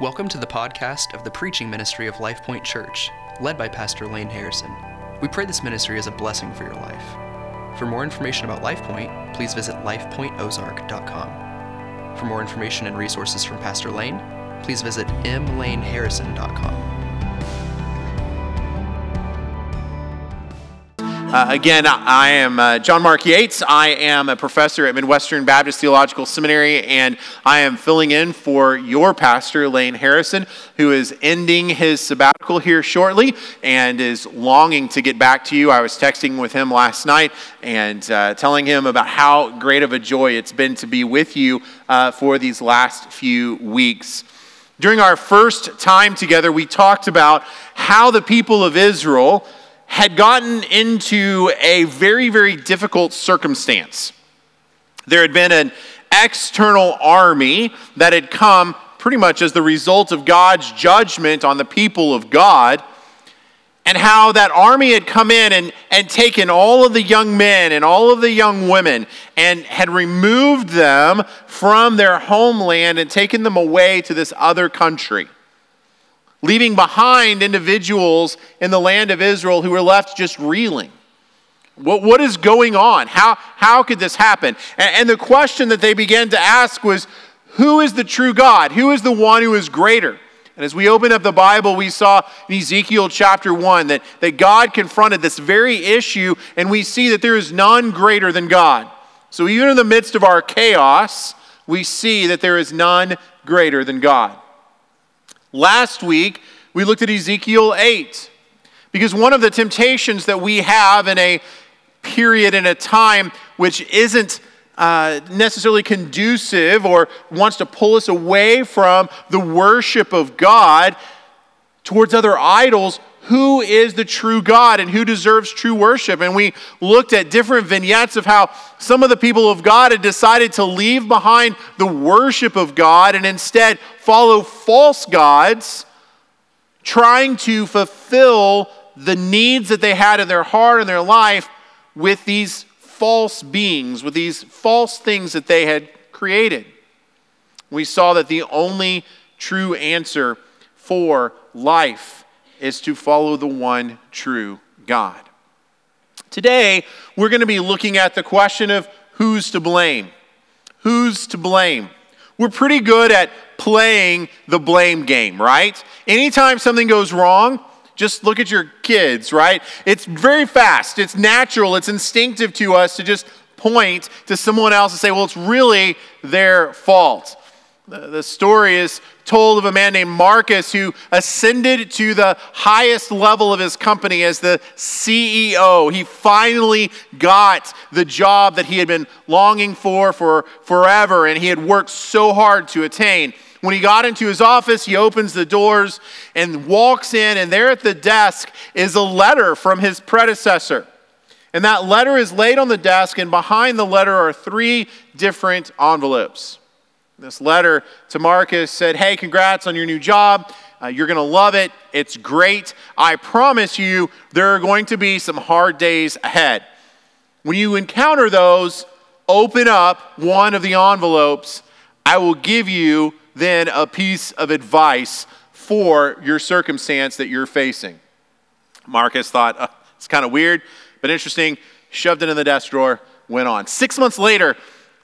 Welcome to the podcast of the preaching ministry of Life Point Church, led by Pastor Lane Harrison. We pray this ministry is a blessing for your life. For more information about Life Point, please visit lifepointozark.com. For more information and resources from Pastor Lane, please visit mlaneharrison.com. Uh, again, I am uh, John Mark Yates. I am a professor at Midwestern Baptist Theological Seminary, and I am filling in for your pastor, Lane Harrison, who is ending his sabbatical here shortly and is longing to get back to you. I was texting with him last night and uh, telling him about how great of a joy it's been to be with you uh, for these last few weeks. During our first time together, we talked about how the people of Israel had gotten into a very, very difficult circumstance. There had been an external army that had come pretty much as the result of God's judgment on the people of God, and how that army had come in and, and taken all of the young men and all of the young women and had removed them from their homeland and taken them away to this other country leaving behind individuals in the land of Israel who were left just reeling. What, what is going on? How, how could this happen? And, and the question that they began to ask was who is the true God? Who is the one who is greater? And as we open up the Bible, we saw in Ezekiel chapter 1 that, that God confronted this very issue, and we see that there is none greater than God. So even in the midst of our chaos, we see that there is none greater than God. Last week, we looked at Ezekiel 8 because one of the temptations that we have in a period, in a time which isn't uh, necessarily conducive or wants to pull us away from the worship of God towards other idols, who is the true God and who deserves true worship. And we looked at different vignettes of how some of the people of God had decided to leave behind the worship of God and instead follow false gods, trying to fulfill the needs that they had in their heart and their life with these false beings, with these false things that they had created. We saw that the only true answer for life is to follow the one true God. Today, we're going to be looking at the question of who's to blame. Who's to blame? We're pretty good at playing the blame game, right? Anytime something goes wrong, just look at your kids, right? It's very fast, it's natural, it's instinctive to us to just point to someone else and say, well, it's really their fault. The story is told of a man named Marcus who ascended to the highest level of his company as the CEO. He finally got the job that he had been longing for for forever and he had worked so hard to attain. When he got into his office, he opens the doors and walks in, and there at the desk is a letter from his predecessor. And that letter is laid on the desk, and behind the letter are three different envelopes. This letter to Marcus said, Hey, congrats on your new job. Uh, you're going to love it. It's great. I promise you, there are going to be some hard days ahead. When you encounter those, open up one of the envelopes. I will give you then a piece of advice for your circumstance that you're facing. Marcus thought, uh, it's kind of weird, but interesting. Shoved it in the desk drawer, went on. Six months later,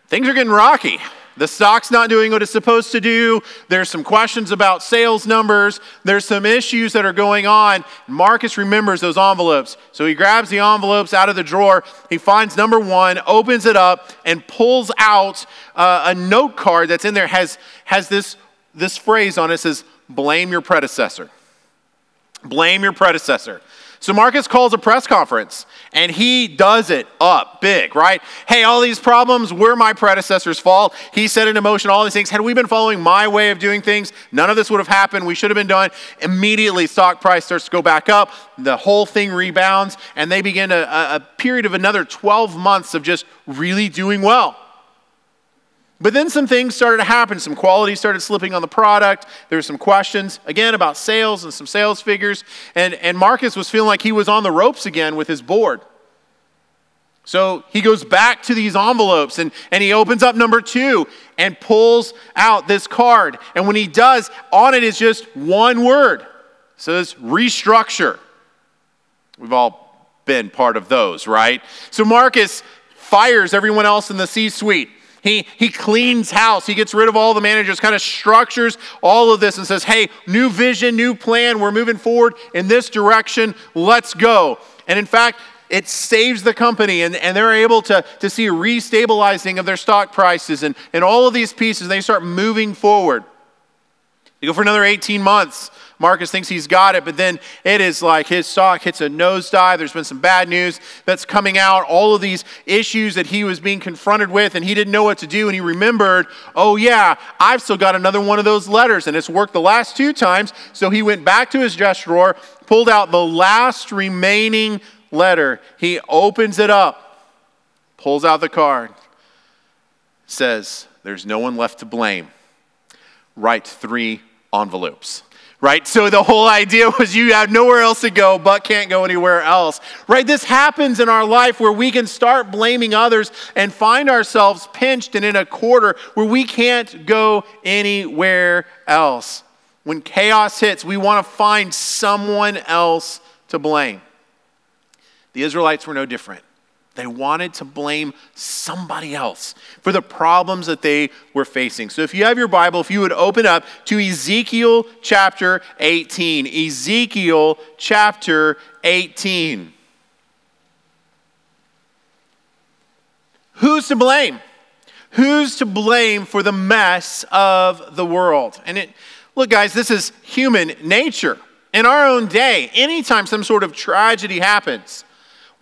things are getting rocky. The stock's not doing what it's supposed to do. There's some questions about sales numbers. There's some issues that are going on. Marcus remembers those envelopes. So he grabs the envelopes out of the drawer. He finds number one, opens it up, and pulls out uh, a note card that's in there, has, has this, this phrase on it says, Blame your predecessor. Blame your predecessor. So Marcus calls a press conference and he does it up big, right? Hey, all these problems were my predecessor's fault. He set in motion all these things. Had we been following my way of doing things, none of this would have happened. We should have been done. Immediately, stock price starts to go back up. The whole thing rebounds and they begin a, a period of another 12 months of just really doing well. But then some things started to happen. Some quality started slipping on the product. There were some questions, again, about sales and some sales figures. And, and Marcus was feeling like he was on the ropes again with his board. So he goes back to these envelopes and, and he opens up number two and pulls out this card. And when he does, on it is just one word. It says restructure. We've all been part of those, right? So Marcus fires everyone else in the C suite. He, he cleans house. He gets rid of all the managers, kind of structures all of this and says, hey, new vision, new plan. We're moving forward in this direction. Let's go. And in fact, it saves the company and, and they're able to, to see restabilizing of their stock prices and, and all of these pieces. They start moving forward. They go for another 18 months. Marcus thinks he's got it, but then it is like his stock hits a nosedive. There's been some bad news that's coming out, all of these issues that he was being confronted with, and he didn't know what to do. And he remembered, oh, yeah, I've still got another one of those letters, and it's worked the last two times. So he went back to his desk drawer, pulled out the last remaining letter. He opens it up, pulls out the card, says, There's no one left to blame. Write three envelopes right? So the whole idea was you have nowhere else to go, but can't go anywhere else, right? This happens in our life where we can start blaming others and find ourselves pinched and in a quarter where we can't go anywhere else. When chaos hits, we want to find someone else to blame. The Israelites were no different. They wanted to blame somebody else for the problems that they were facing. So, if you have your Bible, if you would open up to Ezekiel chapter 18. Ezekiel chapter 18. Who's to blame? Who's to blame for the mess of the world? And it, look, guys, this is human nature. In our own day, anytime some sort of tragedy happens,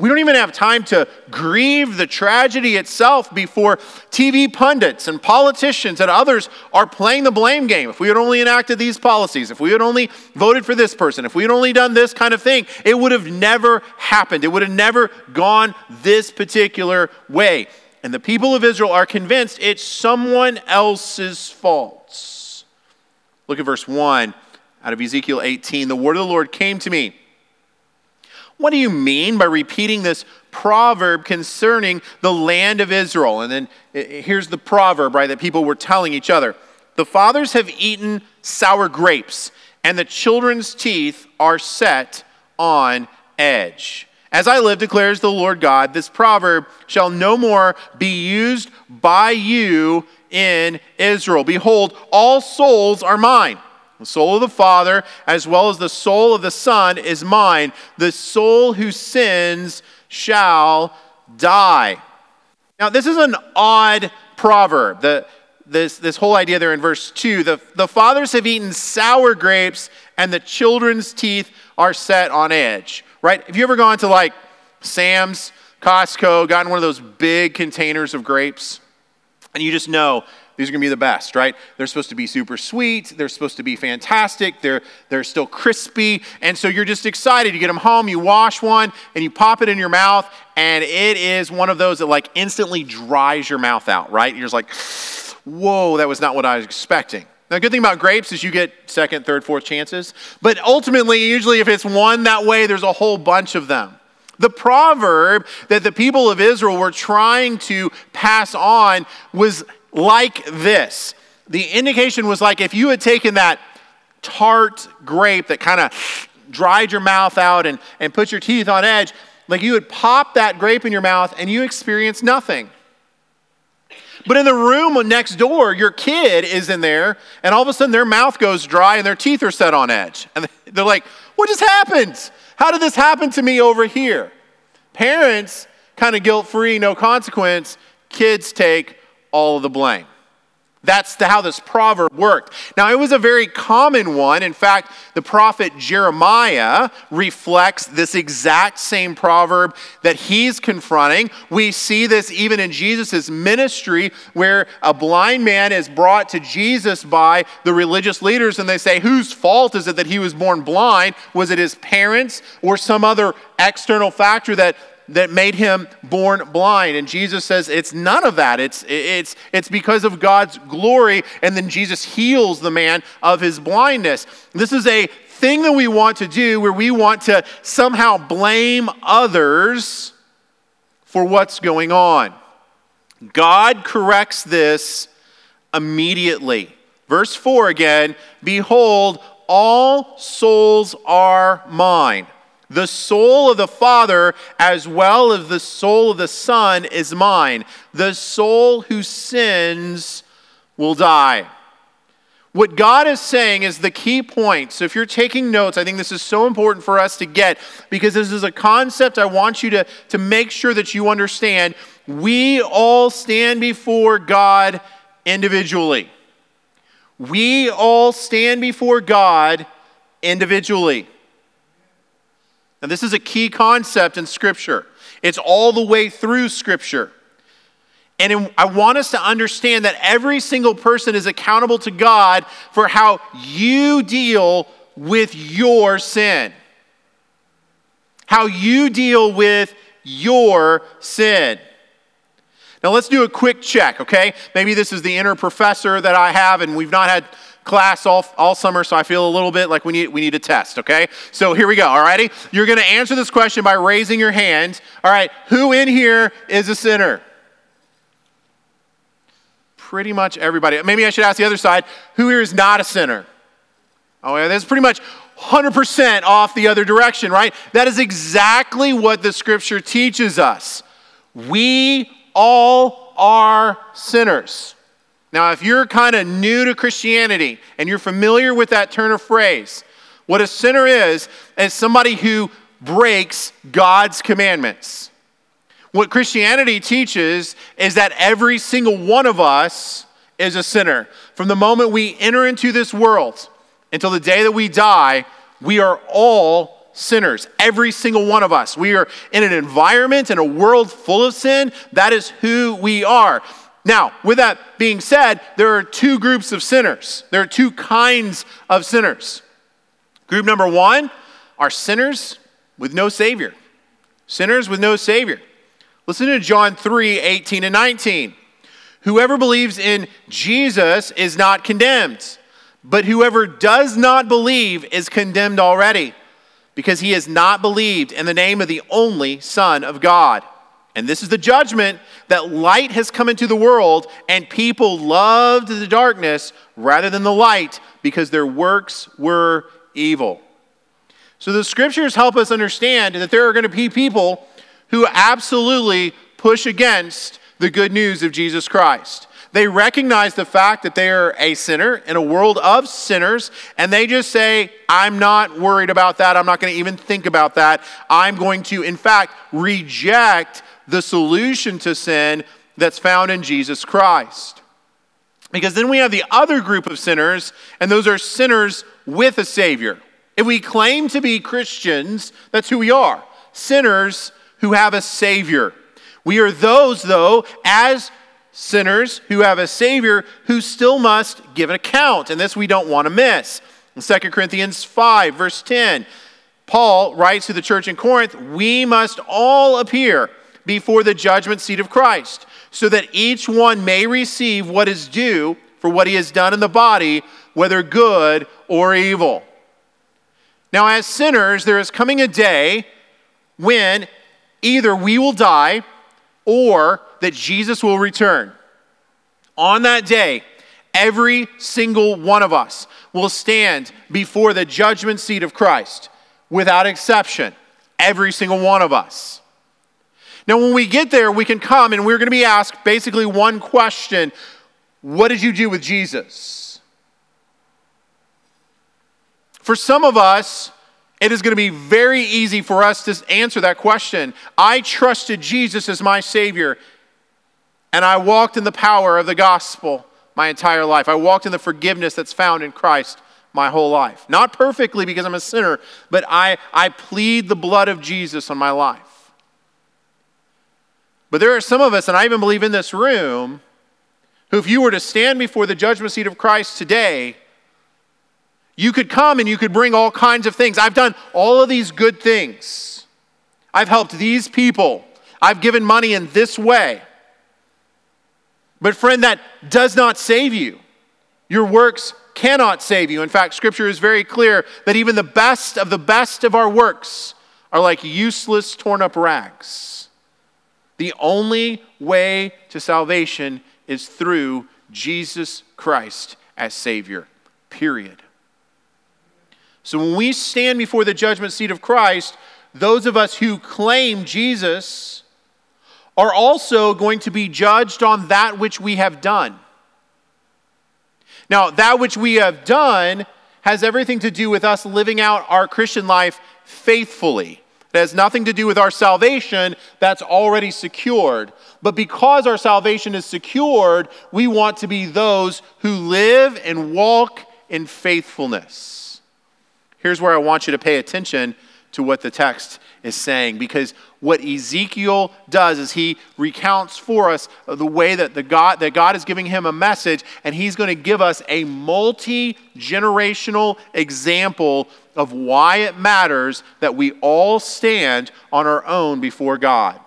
we don't even have time to grieve the tragedy itself before TV pundits and politicians and others are playing the blame game. If we had only enacted these policies, if we had only voted for this person, if we had only done this kind of thing, it would have never happened. It would have never gone this particular way. And the people of Israel are convinced it's someone else's fault. Look at verse 1 out of Ezekiel 18. The word of the Lord came to me. What do you mean by repeating this proverb concerning the land of Israel? And then here's the proverb, right, that people were telling each other The fathers have eaten sour grapes, and the children's teeth are set on edge. As I live, declares the Lord God, this proverb shall no more be used by you in Israel. Behold, all souls are mine. The soul of the Father, as well as the soul of the Son, is mine. The soul who sins shall die. Now, this is an odd proverb. The, this, this whole idea there in verse 2 the, the fathers have eaten sour grapes, and the children's teeth are set on edge. Right? Have you ever gone to like Sam's, Costco, gotten one of those big containers of grapes? And you just know these are going to be the best, right? They're supposed to be super sweet. They're supposed to be fantastic. They're, they're still crispy. And so you're just excited. You get them home, you wash one, and you pop it in your mouth, and it is one of those that like instantly dries your mouth out, right? You're just like, whoa, that was not what I was expecting. Now, the good thing about grapes is you get second, third, fourth chances. But ultimately, usually if it's one that way, there's a whole bunch of them. The proverb that the people of Israel were trying to pass on was like this. The indication was like if you had taken that tart grape that kind of dried your mouth out and, and put your teeth on edge, like you would pop that grape in your mouth and you experience nothing. But in the room next door, your kid is in there, and all of a sudden their mouth goes dry and their teeth are set on edge. And they're like, What just happened? How did this happen to me over here? Parents, kind of guilt free, no consequence. Kids take all of the blame. That's the, how this proverb worked. Now, it was a very common one. In fact, the prophet Jeremiah reflects this exact same proverb that he's confronting. We see this even in Jesus' ministry, where a blind man is brought to Jesus by the religious leaders, and they say, Whose fault is it that he was born blind? Was it his parents or some other external factor that that made him born blind. And Jesus says it's none of that. It's, it's, it's because of God's glory. And then Jesus heals the man of his blindness. This is a thing that we want to do where we want to somehow blame others for what's going on. God corrects this immediately. Verse 4 again Behold, all souls are mine. The soul of the Father, as well as the soul of the Son, is mine. The soul who sins will die. What God is saying is the key point. So, if you're taking notes, I think this is so important for us to get because this is a concept I want you to, to make sure that you understand. We all stand before God individually. We all stand before God individually. Now, this is a key concept in Scripture, it's all the way through Scripture. And in, I want us to understand that every single person is accountable to God for how you deal with your sin. How you deal with your sin. Now, let's do a quick check, okay? Maybe this is the inner professor that I have, and we've not had class all, all summer, so I feel a little bit like we need, we need a test, okay? So here we go, all righty? You're gonna answer this question by raising your hand. All right, who in here is a sinner? Pretty much everybody. Maybe I should ask the other side who here is not a sinner? Oh, yeah, that's pretty much 100% off the other direction, right? That is exactly what the scripture teaches us. We all are sinners. Now, if you're kind of new to Christianity and you're familiar with that turn of phrase, what a sinner is, is somebody who breaks God's commandments. What Christianity teaches is that every single one of us is a sinner. From the moment we enter into this world until the day that we die, we are all sinners, every single one of us. We are in an environment, in a world full of sin. That is who we are. Now, with that being said, there are two groups of sinners. There are two kinds of sinners. Group number one are sinners with no Savior. Sinners with no Savior. Listen to John 3 18 and 19. Whoever believes in Jesus is not condemned, but whoever does not believe is condemned already because he has not believed in the name of the only Son of God. And this is the judgment that light has come into the world, and people loved the darkness rather than the light because their works were evil. So the scriptures help us understand that there are going to be people who absolutely push against the good news of Jesus Christ. They recognize the fact that they are a sinner in a world of sinners, and they just say, I'm not worried about that. I'm not going to even think about that. I'm going to, in fact, reject the solution to sin that's found in Jesus Christ. Because then we have the other group of sinners, and those are sinners with a Savior. If we claim to be Christians, that's who we are sinners who have a Savior. We are those, though, as sinners who have a Savior who still must give an account. And this we don't want to miss. In 2 Corinthians 5, verse 10, Paul writes to the church in Corinth We must all appear before the judgment seat of Christ, so that each one may receive what is due for what he has done in the body, whether good or evil. Now, as sinners, there is coming a day when either we will die or that Jesus will return. On that day, every single one of us will stand before the judgment seat of Christ without exception. Every single one of us. Now, when we get there, we can come and we're going to be asked basically one question What did you do with Jesus? For some of us, it is going to be very easy for us to answer that question. I trusted Jesus as my Savior, and I walked in the power of the gospel my entire life. I walked in the forgiveness that's found in Christ my whole life. Not perfectly because I'm a sinner, but I, I plead the blood of Jesus on my life. But there are some of us, and I even believe in this room, who, if you were to stand before the judgment seat of Christ today, you could come and you could bring all kinds of things. I've done all of these good things. I've helped these people. I've given money in this way. But, friend, that does not save you. Your works cannot save you. In fact, Scripture is very clear that even the best of the best of our works are like useless, torn up rags. The only way to salvation is through Jesus Christ as Savior, period. So when we stand before the judgment seat of Christ, those of us who claim Jesus are also going to be judged on that which we have done. Now, that which we have done has everything to do with us living out our Christian life faithfully. It has nothing to do with our salvation, that's already secured. But because our salvation is secured, we want to be those who live and walk in faithfulness. Here's where I want you to pay attention to what the text is saying because what Ezekiel does is he recounts for us the way that the God that God is giving him a message and he's going to give us a multi-generational example of why it matters that we all stand on our own before God.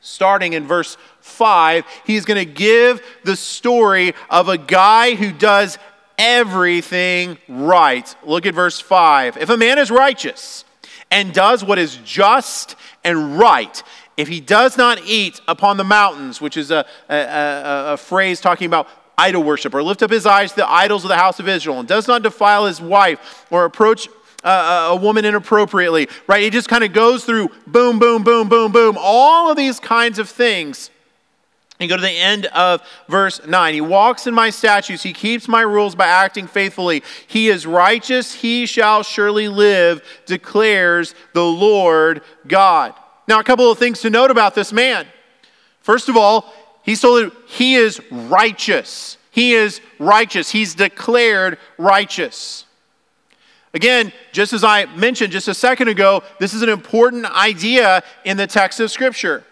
Starting in verse 5, he's going to give the story of a guy who does everything right. Look at verse 5. If a man is righteous, and does what is just and right, if he does not eat upon the mountains, which is a, a, a, a, phrase talking about idol worship, or lift up his eyes to the idols of the house of Israel, and does not defile his wife or approach uh, a, a woman inappropriately, right? He just kind of goes through boom, boom, boom, boom, boom, all of these kinds of things. And go to the end of verse 9. He walks in my statutes. He keeps my rules by acting faithfully. He is righteous. He shall surely live, declares the Lord God. Now, a couple of things to note about this man. First of all, he's told that he is righteous. He is righteous. He's declared righteous. Again, just as I mentioned just a second ago, this is an important idea in the text of Scripture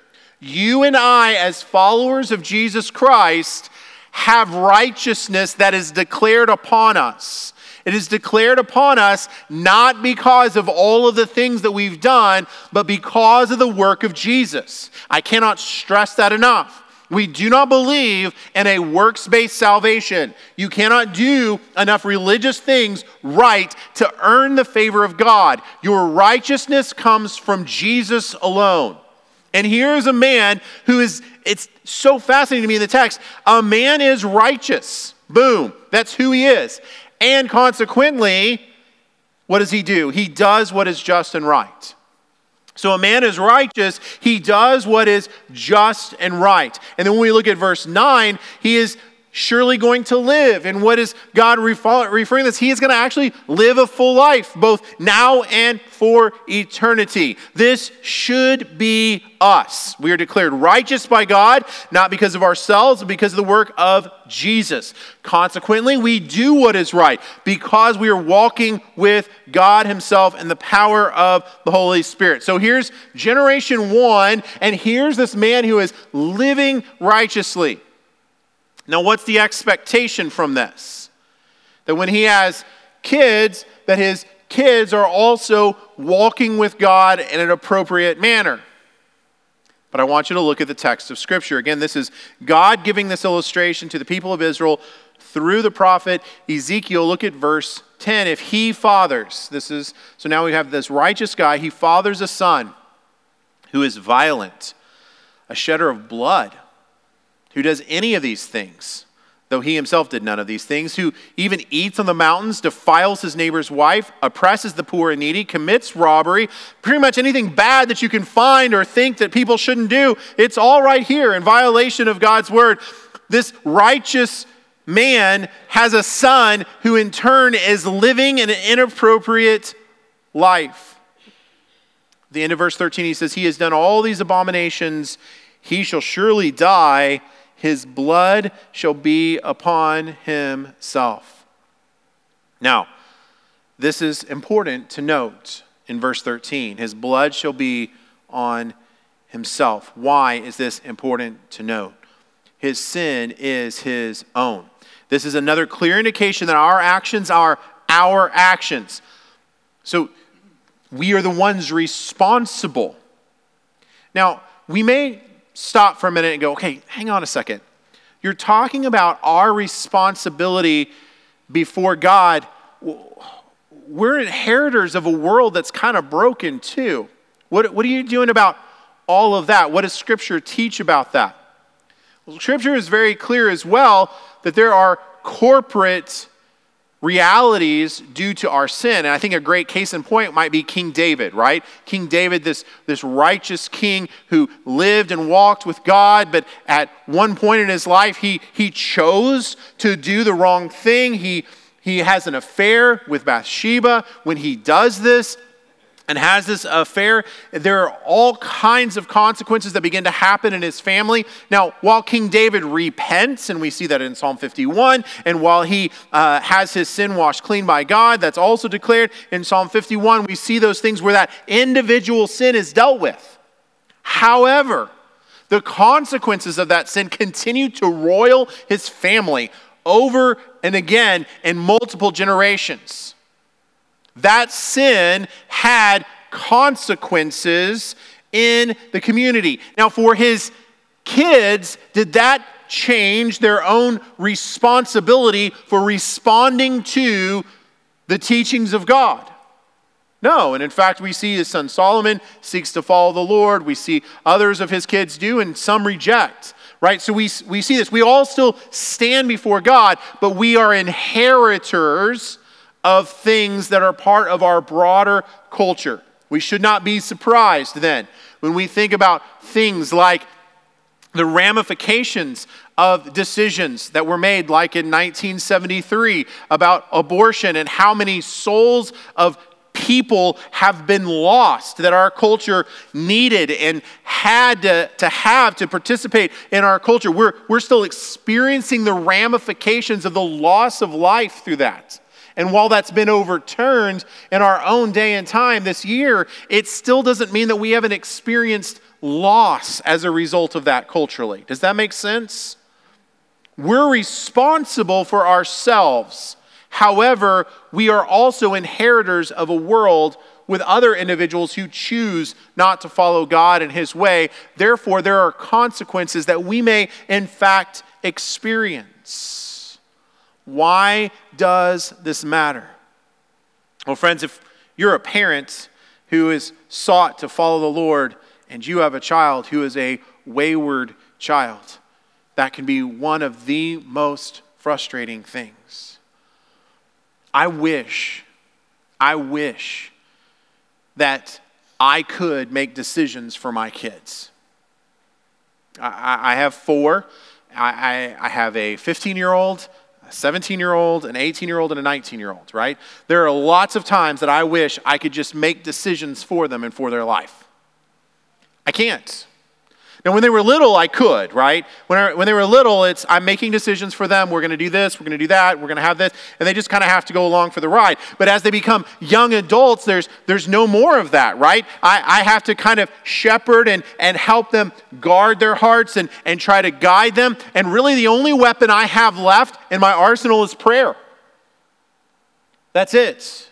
you and I, as followers of Jesus Christ, have righteousness that is declared upon us. It is declared upon us not because of all of the things that we've done, but because of the work of Jesus. I cannot stress that enough. We do not believe in a works based salvation. You cannot do enough religious things right to earn the favor of God. Your righteousness comes from Jesus alone. And here's a man who is, it's so fascinating to me in the text. A man is righteous. Boom. That's who he is. And consequently, what does he do? He does what is just and right. So a man is righteous, he does what is just and right. And then when we look at verse 9, he is surely going to live. And what is God referring to this? He is going to actually live a full life, both now and for eternity. This should be us. We are declared righteous by God, not because of ourselves, but because of the work of Jesus. Consequently, we do what is right because we are walking with God Himself and the power of the Holy Spirit. So here's generation one, and here's this man who is living righteously. Now, what's the expectation from this? That when he has kids, that his kids are also walking with God in an appropriate manner. But I want you to look at the text of Scripture. Again, this is God giving this illustration to the people of Israel through the prophet Ezekiel. Look at verse 10. If he fathers, this is, so now we have this righteous guy, he fathers a son who is violent, a shedder of blood who does any of these things, though he himself did none of these things, who even eats on the mountains, defiles his neighbor's wife, oppresses the poor and needy, commits robbery, pretty much anything bad that you can find or think that people shouldn't do, it's all right here in violation of God's word. This righteous man has a son who in turn is living an inappropriate life. the end of verse 13, he says, He has done all these abominations. He shall surely die his blood shall be upon himself. Now, this is important to note in verse 13. His blood shall be on himself. Why is this important to note? His sin is his own. This is another clear indication that our actions are our actions. So we are the ones responsible. Now, we may stop for a minute and go, okay, hang on a second. You're talking about our responsibility before God. We're inheritors of a world that's kind of broken too. What, what are you doing about all of that? What does Scripture teach about that? Well, Scripture is very clear as well that there are corporate realities due to our sin. And I think a great case in point might be King David, right? King David, this, this righteous king who lived and walked with God, but at one point in his life, he, he chose to do the wrong thing. He, he has an affair with Bathsheba. When he does this, and has this affair, there are all kinds of consequences that begin to happen in his family. Now, while King David repents, and we see that in Psalm 51, and while he uh, has his sin washed clean by God, that's also declared in Psalm 51, we see those things where that individual sin is dealt with. However, the consequences of that sin continue to roil his family over and again in multiple generations that sin had consequences in the community. Now, for his kids, did that change their own responsibility for responding to the teachings of God? No, and in fact, we see his son Solomon seeks to follow the Lord. We see others of his kids do, and some reject, right? So we, we see this. We all still stand before God, but we are inheritors of things that are part of our broader culture. We should not be surprised then when we think about things like the ramifications of decisions that were made, like in 1973 about abortion and how many souls of people have been lost that our culture needed and had to, to have to participate in our culture. We're, we're still experiencing the ramifications of the loss of life through that. And while that's been overturned in our own day and time this year, it still doesn't mean that we haven't experienced loss as a result of that culturally. Does that make sense? We're responsible for ourselves. However, we are also inheritors of a world with other individuals who choose not to follow God and His way. Therefore, there are consequences that we may, in fact, experience. Why does this matter? Well, friends, if you're a parent who is sought to follow the Lord and you have a child who is a wayward child, that can be one of the most frustrating things. I wish, I wish that I could make decisions for my kids. I, I have four. I, I, have a 15 year old, 17 year old, an 18 year old, and a 19 year old, right? There are lots of times that I wish I could just make decisions for them and for their life. I can't. Now, when they were little, I could, right? When, I, when they were little, it's I'm making decisions for them. We're going to do this, we're going to do that, we're going to have this, and they just kind of have to go along for the ride. But as they become young adults, there's, there's no more of that, right? I, I have to kind of shepherd and, and help them guard their hearts and, and try to guide them. And really, the only weapon I have left in my arsenal is prayer. That's it.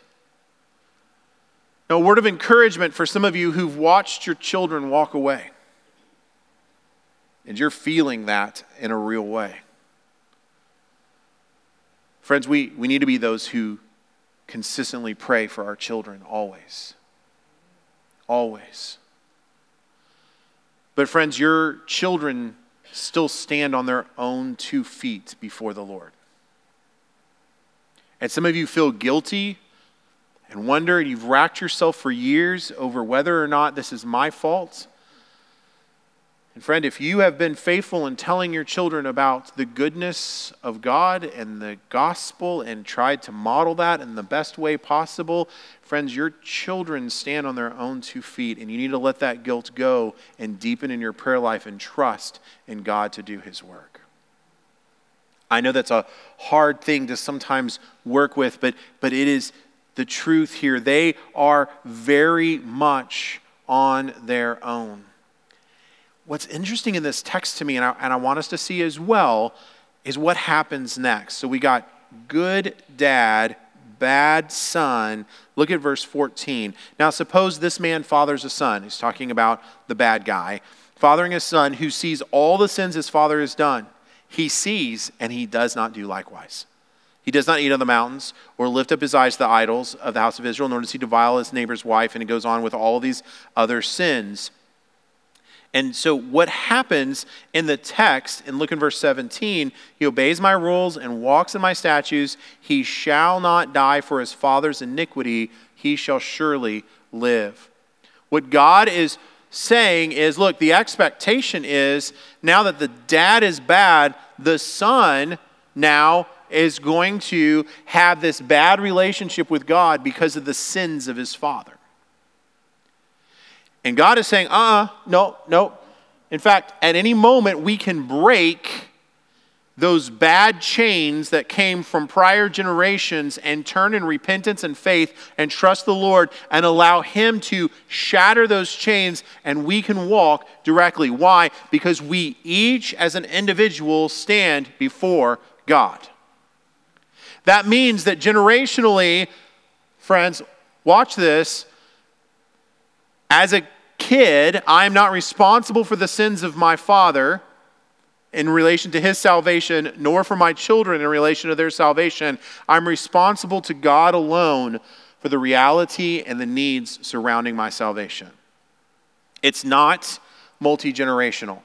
Now, a word of encouragement for some of you who've watched your children walk away and you're feeling that in a real way. Friends, we, we need to be those who consistently pray for our children always. Always. But, friends, your children still stand on their own two feet before the Lord. And some of you feel guilty and wonder, and you've racked yourself for years over whether or not this is my fault. And friend, if you have been faithful in telling your children about the goodness of God and the gospel and tried to model that in the best way possible, friends, your children stand on their own two feet, and you need to let that guilt go and deepen in your prayer life and trust in God to do his work. I know that's a hard thing to sometimes work with, but, but it is the truth here. They are very much on their own what's interesting in this text to me, and I, and I want us to see as well, is what happens next. So we got good dad, bad son. Look at verse 14. Now, suppose this man fathers a son. He's talking about the bad guy, fathering a son who sees all the sins his father has done. He sees and he does not do likewise. He does not eat on the mountains or lift up his eyes to the idols of the house of Israel, nor does he defile his neighbor's wife. And he goes on with all these other sins. And so, what happens in the text, and look in verse 17, he obeys my rules and walks in my statutes. He shall not die for his father's iniquity, he shall surely live. What God is saying is look, the expectation is now that the dad is bad, the son now is going to have this bad relationship with God because of the sins of his father. And God is saying, uh uh no, no. In fact, at any moment, we can break those bad chains that came from prior generations and turn in repentance and faith and trust the Lord and allow Him to shatter those chains and we can walk directly. Why? Because we each, as an individual, stand before God. That means that generationally, friends, watch this as a kid, I am not responsible for the sins of my father in relation to his salvation, nor for my children in relation to their salvation. I'm responsible to God alone for the reality and the needs surrounding my salvation. It's not multi generational,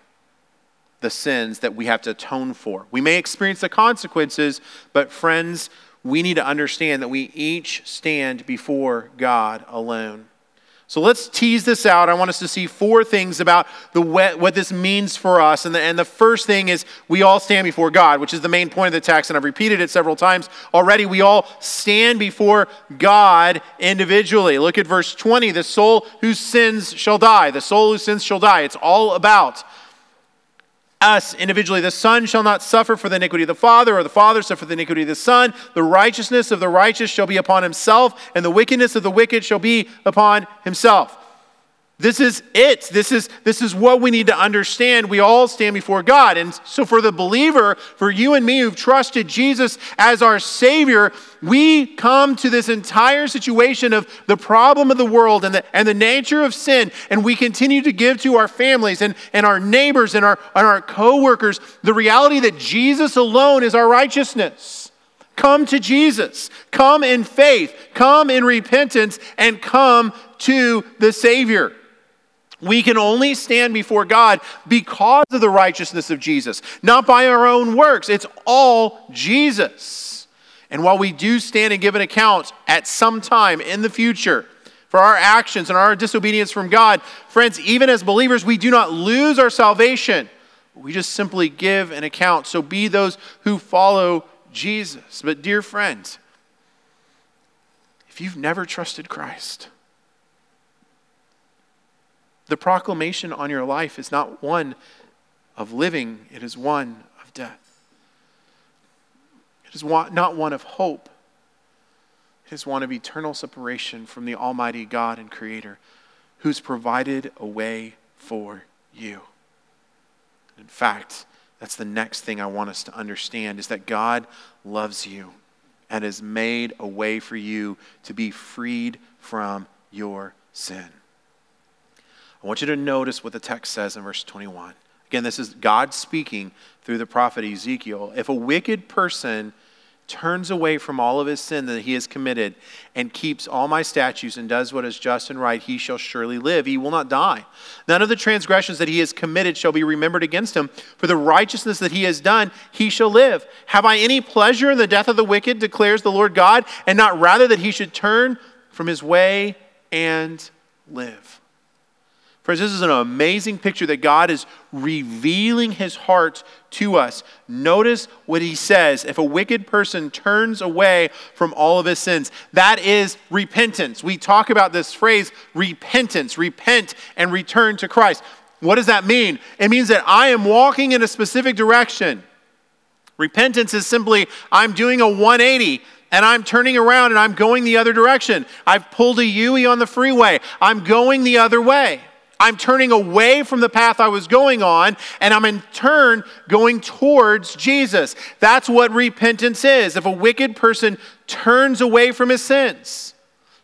the sins that we have to atone for. We may experience the consequences, but friends, we need to understand that we each stand before God alone. So let's tease this out. I want us to see four things about the what this means for us. And the, and the first thing is we all stand before God, which is the main point of the text, and I've repeated it several times already. We all stand before God individually. Look at verse 20. The soul whose sins shall die. The soul who sins shall die. It's all about us individually. The Son shall not suffer for the iniquity of the Father, or the Father suffer for the iniquity of the Son. The righteousness of the righteous shall be upon himself, and the wickedness of the wicked shall be upon himself. This is it. This is, this is what we need to understand. We all stand before God. And so, for the believer, for you and me who've trusted Jesus as our Savior, we come to this entire situation of the problem of the world and the, and the nature of sin, and we continue to give to our families and, and our neighbors and our, and our co workers the reality that Jesus alone is our righteousness. Come to Jesus. Come in faith. Come in repentance and come to the Savior. We can only stand before God because of the righteousness of Jesus, not by our own works. It's all Jesus. And while we do stand and give an account at some time in the future for our actions and our disobedience from God, friends, even as believers, we do not lose our salvation. We just simply give an account. So be those who follow Jesus. But, dear friends, if you've never trusted Christ, the proclamation on your life is not one of living, it is one of death. It is not one of hope, it is one of eternal separation from the Almighty God and Creator who's provided a way for you. In fact, that's the next thing I want us to understand is that God loves you and has made a way for you to be freed from your sin. I want you to notice what the text says in verse 21. Again, this is God speaking through the prophet Ezekiel. If a wicked person turns away from all of his sin that he has committed and keeps all my statutes and does what is just and right, he shall surely live. He will not die. None of the transgressions that he has committed shall be remembered against him. For the righteousness that he has done, he shall live. Have I any pleasure in the death of the wicked, declares the Lord God, and not rather that he should turn from his way and live? Friends, this is an amazing picture that God is revealing his heart to us. Notice what he says. If a wicked person turns away from all of his sins, that is repentance. We talk about this phrase, repentance, repent and return to Christ. What does that mean? It means that I am walking in a specific direction. Repentance is simply, I'm doing a 180 and I'm turning around and I'm going the other direction. I've pulled a U on the freeway. I'm going the other way. I'm turning away from the path I was going on, and I'm in turn going towards Jesus. That's what repentance is. If a wicked person turns away from his sins,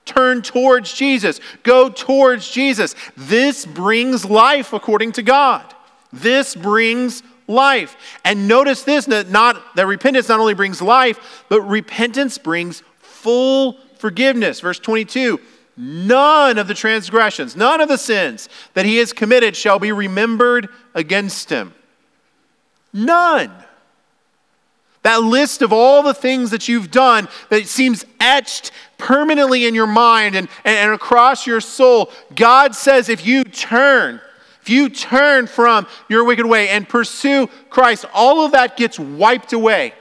turn towards Jesus, go towards Jesus. This brings life according to God. This brings life. And notice this that not that repentance not only brings life, but repentance brings full forgiveness. Verse 22 none of the transgressions, none of the sins that he has committed shall be remembered against him. None. That list of all the things that you've done that seems etched permanently in your mind and, and, across your soul, God says if you turn, if you turn from your wicked way and pursue Christ, all of that gets wiped away.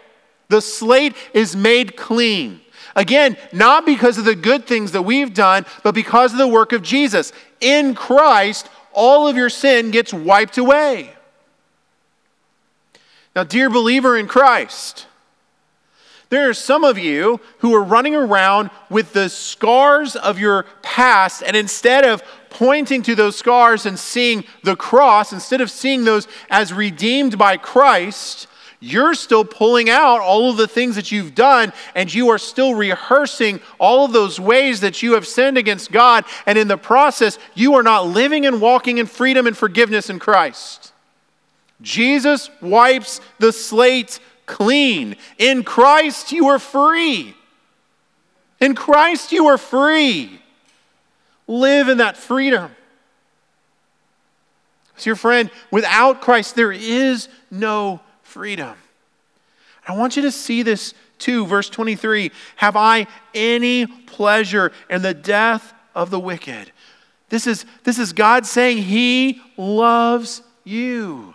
The slate is made clean. Again, not because of the good things that we've done, but because of the work of Jesus. In Christ, all of your sin gets wiped away. Now, dear believer in Christ, there are some of you who are running around with the scars of your past, and instead of pointing to those scars and seeing the cross, instead of seeing those as redeemed by Christ, you're still pulling out all of the things that you've done, and you are still rehearsing all of those ways that you have sinned against God. And in the process, you are not living and walking in freedom and forgiveness in Christ. Jesus wipes the slate clean. In Christ, you are free. In Christ, you are free. Live in that freedom. So, your friend, without Christ, there is no freedom. I want you to see this too. Verse 23 Have I any pleasure in the death of the wicked? This is, this is God saying He loves you.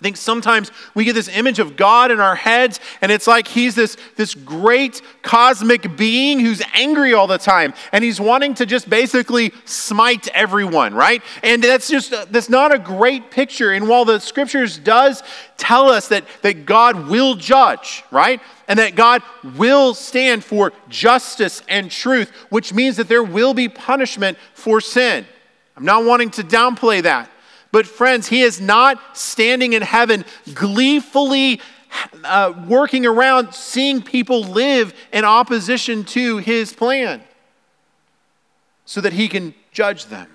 I think sometimes we get this image of God in our heads, and it's like he's this, this great cosmic being who's angry all the time, and he's wanting to just basically smite everyone, right? And that's just that's not a great picture. And while the scriptures does tell us that, that God will judge, right? And that God will stand for justice and truth, which means that there will be punishment for sin. I'm not wanting to downplay that. But, friends, he is not standing in heaven gleefully uh, working around seeing people live in opposition to his plan so that he can judge them.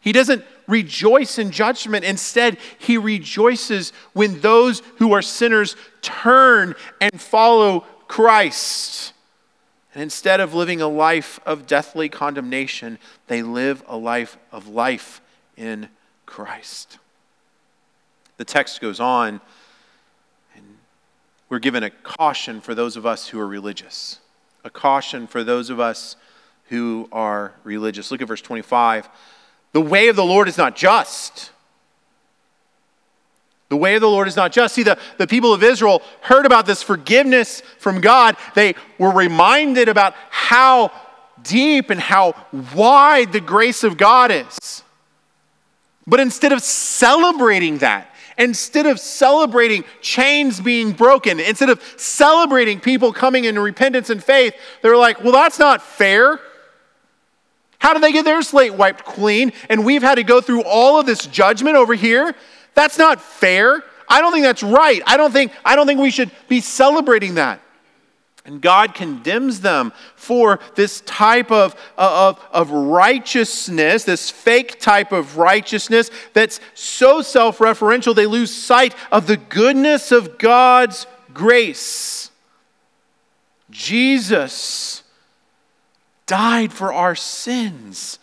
He doesn't rejoice in judgment. Instead, he rejoices when those who are sinners turn and follow Christ. And instead of living a life of deathly condemnation, they live a life of life in Christ. The text goes on, and we're given a caution for those of us who are religious, a caution for those of us who are religious. Look at verse 25. The way of the Lord is not just. The way of the Lord is not just. See, the, the people of Israel heard about this forgiveness from God. They were reminded about how deep and how wide the grace of God is. But instead of celebrating that, instead of celebrating chains being broken, instead of celebrating people coming in repentance and faith, they're like, well, that's not fair. How did they get their slate wiped clean? And we've had to go through all of this judgment over here? That's not fair. I don't think that's right. I don't think, I don't think we should be celebrating that. And God condemns them for this type of, of, of righteousness, this fake type of righteousness that's so self referential they lose sight of the goodness of God's grace. Jesus died for our sins.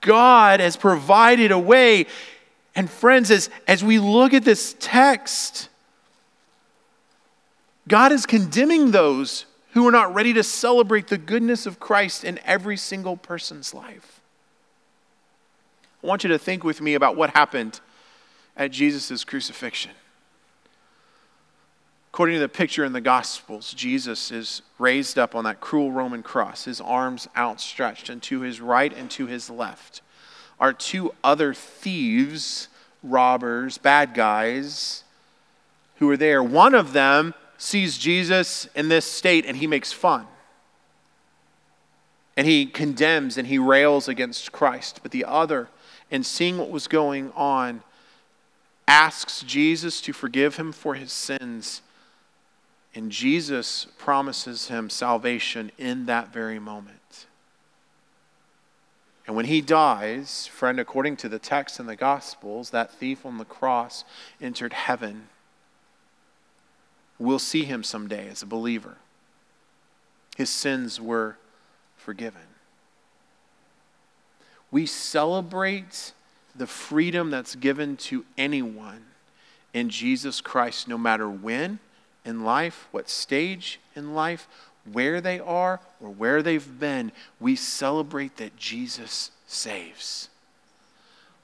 God has provided a way. And friends, as, as we look at this text, God is condemning those who are not ready to celebrate the goodness of Christ in every single person's life. I want you to think with me about what happened at Jesus' crucifixion. According to the picture in the Gospels, Jesus is raised up on that cruel Roman cross, his arms outstretched, and to his right and to his left are two other thieves, robbers, bad guys who are there. One of them sees Jesus in this state and he makes fun. And he condemns and he rails against Christ. But the other, in seeing what was going on, asks Jesus to forgive him for his sins. And Jesus promises him salvation in that very moment. And when he dies, friend, according to the text in the Gospels, that thief on the cross entered heaven We'll see him someday as a believer. His sins were forgiven. We celebrate the freedom that's given to anyone in Jesus Christ, no matter when in life, what stage in life, where they are, or where they've been. We celebrate that Jesus saves.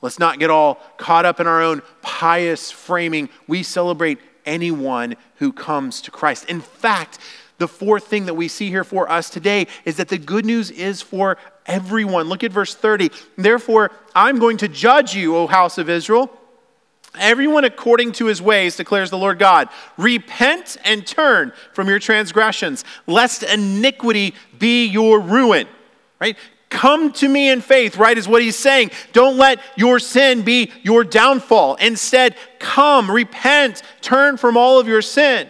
Let's not get all caught up in our own pious framing. We celebrate anyone who comes to Christ. In fact, the fourth thing that we see here for us today is that the good news is for everyone. Look at verse 30. Therefore, I'm going to judge you, O house of Israel. Everyone according to his ways, declares the Lord God. Repent and turn from your transgressions, lest iniquity be your ruin. Right? Come to me in faith, right, is what he's saying. Don't let your sin be your downfall. Instead, come, repent, turn from all of your sin.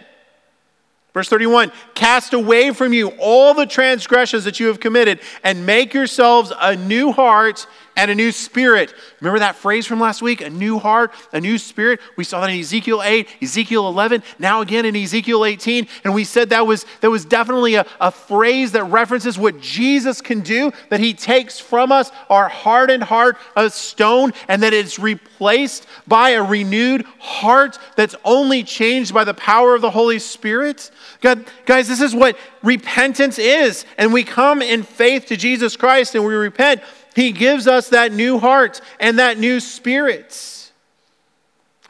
Verse 31 Cast away from you all the transgressions that you have committed, and make yourselves a new heart and a new spirit. Remember that phrase from last week? A new heart, a new spirit. We saw that in Ezekiel 8, Ezekiel 11, now again in Ezekiel 18. And we said that was, that was definitely a, a phrase that references what Jesus can do, that he takes from us our hardened heart of stone, and that it's replaced by a renewed heart that's only changed by the power of the Holy Spirit. God, guys, this is what repentance is. And we come in faith to Jesus Christ and we repent. He gives us that new heart and that new spirit.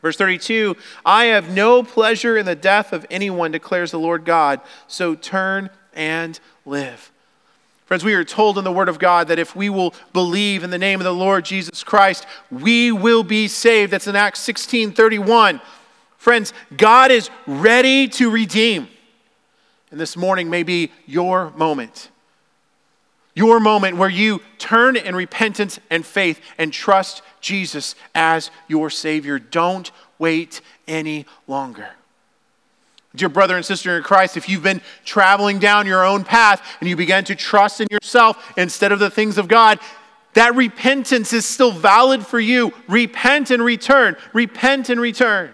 Verse 32 I have no pleasure in the death of anyone, declares the Lord God. So turn and live. Friends, we are told in the Word of God that if we will believe in the name of the Lord Jesus Christ, we will be saved. That's in Acts 16 31. Friends, God is ready to redeem. And this morning may be your moment. Your moment where you turn in repentance and faith and trust Jesus as your Savior. Don't wait any longer. Dear brother and sister in Christ, if you've been traveling down your own path and you begin to trust in yourself instead of the things of God, that repentance is still valid for you. Repent and return. Repent and return.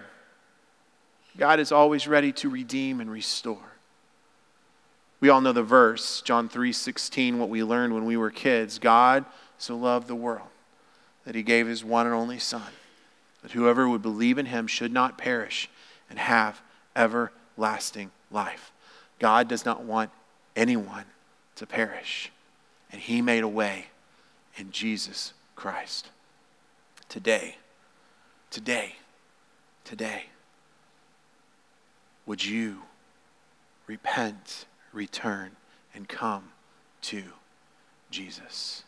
God is always ready to redeem and restore. We all know the verse, John 3:16, what we learned when we were kids. God so loved the world that he gave his one and only son, that whoever would believe in him should not perish and have everlasting life. God does not want anyone to perish, and he made a way in Jesus Christ. Today, today, today, would you repent return and come to Jesus.